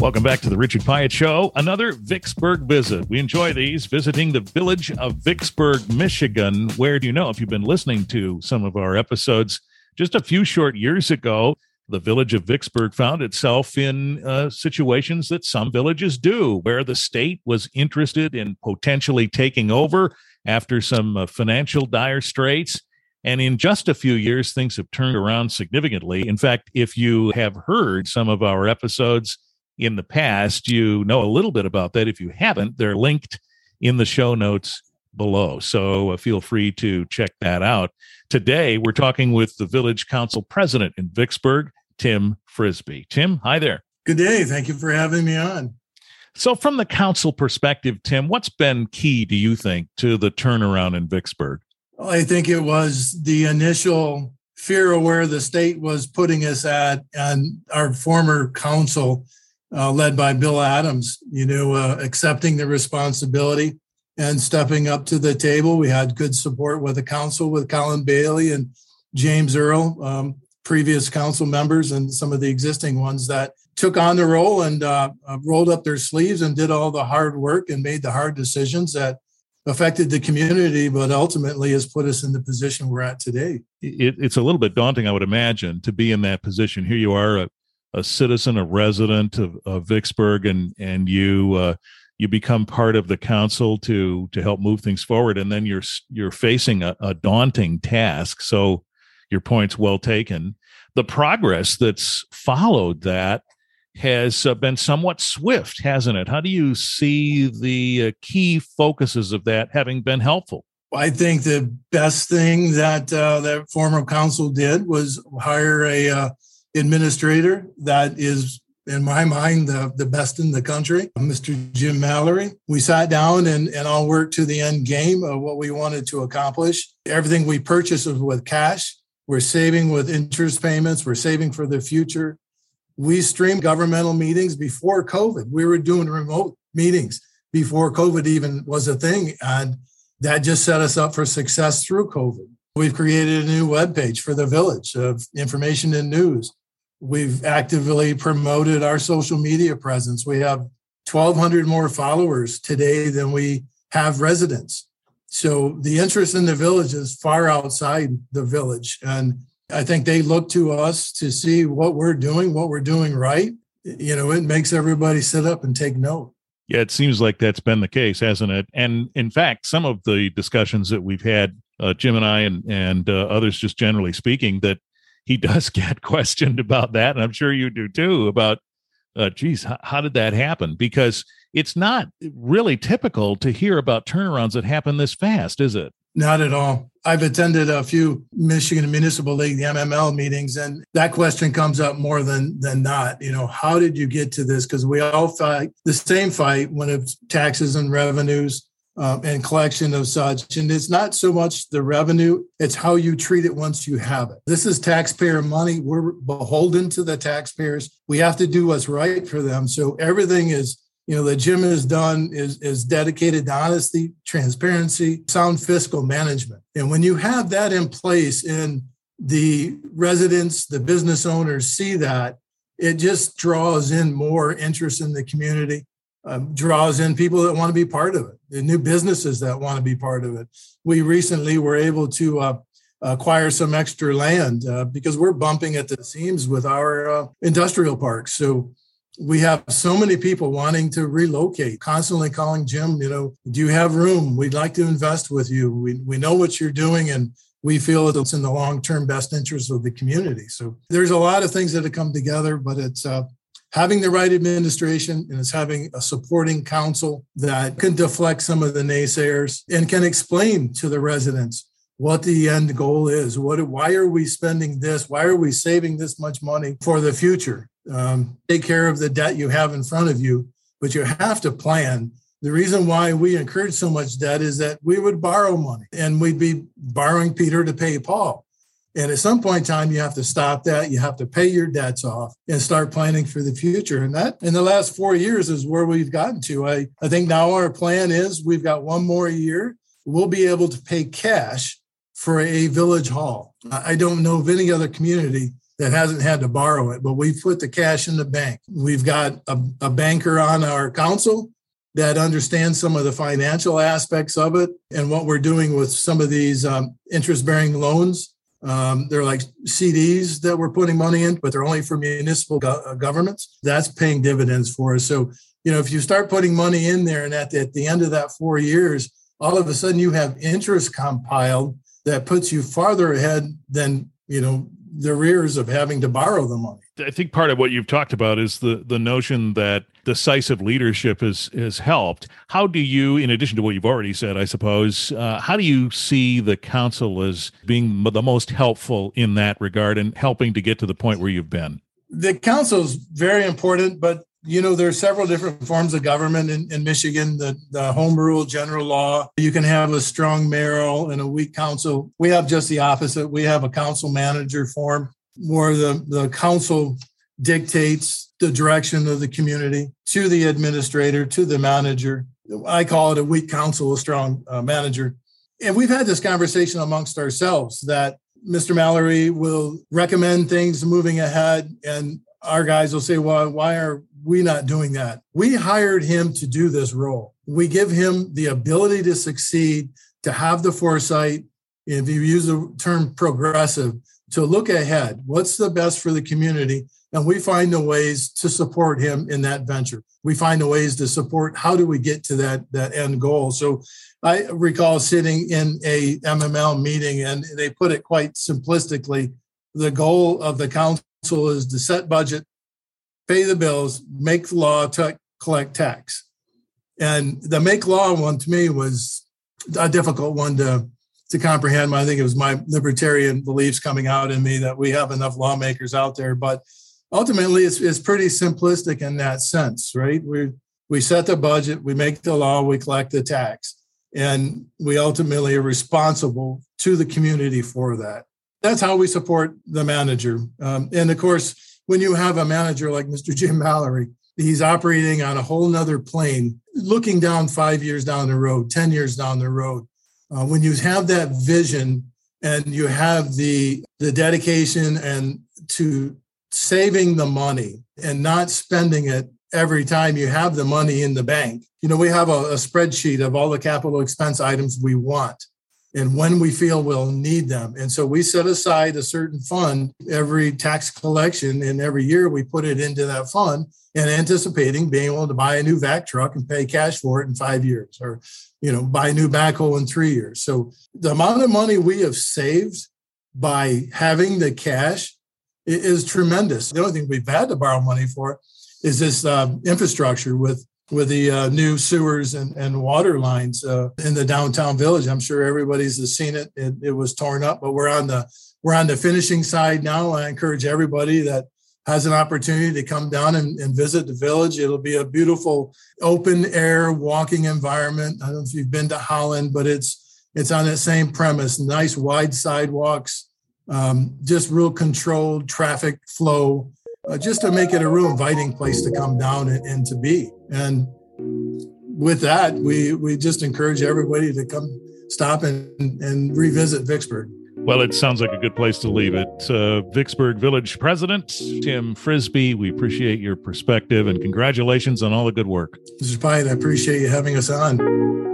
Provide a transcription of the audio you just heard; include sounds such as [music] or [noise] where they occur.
Welcome back to the Richard Piet Show. Another Vicksburg visit. We enjoy these visiting the village of Vicksburg, Michigan. Where do you know if you've been listening to some of our episodes just a few short years ago? The village of Vicksburg found itself in uh, situations that some villages do, where the state was interested in potentially taking over after some uh, financial dire straits. And in just a few years, things have turned around significantly. In fact, if you have heard some of our episodes, in the past, you know a little bit about that. If you haven't, they're linked in the show notes below. So uh, feel free to check that out. Today, we're talking with the village council president in Vicksburg, Tim Frisbie. Tim, hi there. Good day. Thank you for having me on. So, from the council perspective, Tim, what's been key, do you think, to the turnaround in Vicksburg? Well, I think it was the initial fear of where the state was putting us at, and our former council uh, led by Bill Adams, you know, uh, accepting the responsibility and stepping up to the table. We had good support with the council, with Colin Bailey and James Earl, um, previous council members, and some of the existing ones that took on the role and uh, uh rolled up their sleeves and did all the hard work and made the hard decisions that affected the community, but ultimately has put us in the position we're at today. It, it's a little bit daunting, I would imagine, to be in that position. Here you are, a citizen, a resident of, of Vicksburg, and and you uh, you become part of the council to to help move things forward, and then you're you're facing a, a daunting task. So your point's well taken. The progress that's followed that has uh, been somewhat swift, hasn't it? How do you see the uh, key focuses of that having been helpful? I think the best thing that uh, that former council did was hire a uh, administrator that is in my mind, the, the best in the country, Mr. Jim Mallery. We sat down and, and all worked to the end game of what we wanted to accomplish. Everything we purchased was with cash. We're saving with interest payments. We're saving for the future. We streamed governmental meetings before COVID. We were doing remote meetings before COVID even was a thing. And that just set us up for success through COVID. We've created a new webpage for the village of information and news. We've actively promoted our social media presence. We have 1,200 more followers today than we have residents. So the interest in the village is far outside the village. And I think they look to us to see what we're doing, what we're doing right. You know, it makes everybody sit up and take note. Yeah, it seems like that's been the case, hasn't it? And in fact, some of the discussions that we've had, uh, Jim and I, and and uh, others, just generally speaking, that he [laughs] does get questioned about that, and I'm sure you do too. About, uh, geez, how, how did that happen? Because it's not really typical to hear about turnarounds that happen this fast, is it? Not at all. I've attended a few Michigan Municipal League, the MML meetings, and that question comes up more than than not. You know, how did you get to this? Because we all fight the same fight when it's taxes and revenues um, and collection of such. And it's not so much the revenue, it's how you treat it once you have it. This is taxpayer money. We're beholden to the taxpayers. We have to do what's right for them. So everything is, you know, that Jim has done is, is dedicated to honesty, transparency, sound fiscal management. And when you have that in place and the residents, the business owners see that, it just draws in more interest in the community um, draws in people that want to be part of it, the new businesses that want to be part of it. We recently were able to uh, acquire some extra land uh, because we're bumping at the seams with our uh, industrial parks. So we have so many people wanting to relocate, constantly calling Jim, you know, do you have room? We'd like to invest with you. We, we know what you're doing and we feel it's in the long-term best interest of the community. So there's a lot of things that have come together, but it's uh, having the right administration and it's having a supporting council that can deflect some of the naysayers and can explain to the residents what the end goal is. What, why are we spending this? Why are we saving this much money for the future? Um, take care of the debt you have in front of you, but you have to plan. The reason why we encourage so much debt is that we would borrow money and we'd be borrowing Peter to pay Paul. And at some point in time, you have to stop that. You have to pay your debts off and start planning for the future. And that in the last four years is where we've gotten to. I, I think now our plan is we've got one more year. We'll be able to pay cash for a village hall. I don't know of any other community that hasn't had to borrow it, but we've put the cash in the bank. We've got a, a banker on our council that understands some of the financial aspects of it and what we're doing with some of these um, interest bearing loans. Um, they're like CDs that we're putting money in, but they're only for municipal go- uh, governments. That's paying dividends for us. So, you know, if you start putting money in there and at the, at the end of that four years, all of a sudden you have interest compiled that puts you farther ahead than, you know, the rears of having to borrow the money. I think part of what you've talked about is the the notion that decisive leadership has has helped. How do you, in addition to what you've already said, I suppose, uh, how do you see the council as being the most helpful in that regard and helping to get to the point where you've been? The council is very important, but you know there are several different forms of government in, in michigan the, the home rule general law you can have a strong mayoral and a weak council we have just the opposite we have a council manager form where the, the council dictates the direction of the community to the administrator, to the manager. I call it a weak council, a strong uh, manager. And we've had this conversation amongst ourselves that Mr. Mallery will recommend things moving ahead, and our guys will say, Well, why are we not doing that? We hired him to do this role. We give him the ability to succeed, to have the foresight. If you use the term progressive, to look ahead. What's the best for the community? And we find the ways to support him in that venture. We find the ways to support how do we get to that, that end goal. So I recall sitting in a MML meeting and they put it quite simplistically. The goal of the council is to set budget, pay the bills, make the law, to collect tax. And the make law one to me was a difficult one to to comprehend. I think it was my libertarian beliefs coming out in me that we have enough lawmakers out there. But ultimately, it's, it's pretty simplistic in that sense, right? We we set the budget, we make the law, we collect the tax, and we ultimately are responsible to the community for that. That's how we support the manager. Um, and of course, when you have a manager like Mr. Jim Mallery, he's operating on a whole nother plane, looking down five years down the road, 10 years down the road uh, when you have that vision and you have the the dedication and to saving the money and not spending it every time you have the money in the bank. You know, we have a, a spreadsheet of all the capital expense items we want and when we feel we'll need them. And so we set aside a certain fund every tax collection, and every year we put it into that fund and anticipating being able to buy a new vac truck and pay cash for it in five years or you know buy a new backhoe in three years so the amount of money we have saved by having the cash is tremendous the only thing we've had to borrow money for is this uh, infrastructure with with the uh, new sewers and, and water lines uh, in the downtown village. I'm sure everybody's seen it. it. It was torn up, but we're on the we're on the finishing side now. I encourage everybody that has an opportunity to come down and, and visit the village. It'll be a beautiful open air walking environment. I don't know if you've been to Holland, but it's it's on that same premise. Nice wide sidewalks, um, just real controlled traffic flow uh, just to make it a real inviting place to come down and, and to be. And with that, we we just encourage everybody to come stop and, and revisit Vicksburg. Well, it sounds like a good place to leave it. Uh, Vicksburg Village President Tim Frisbie, we appreciate your perspective and congratulations on all the good work. Mr. Piet, I appreciate you having us on.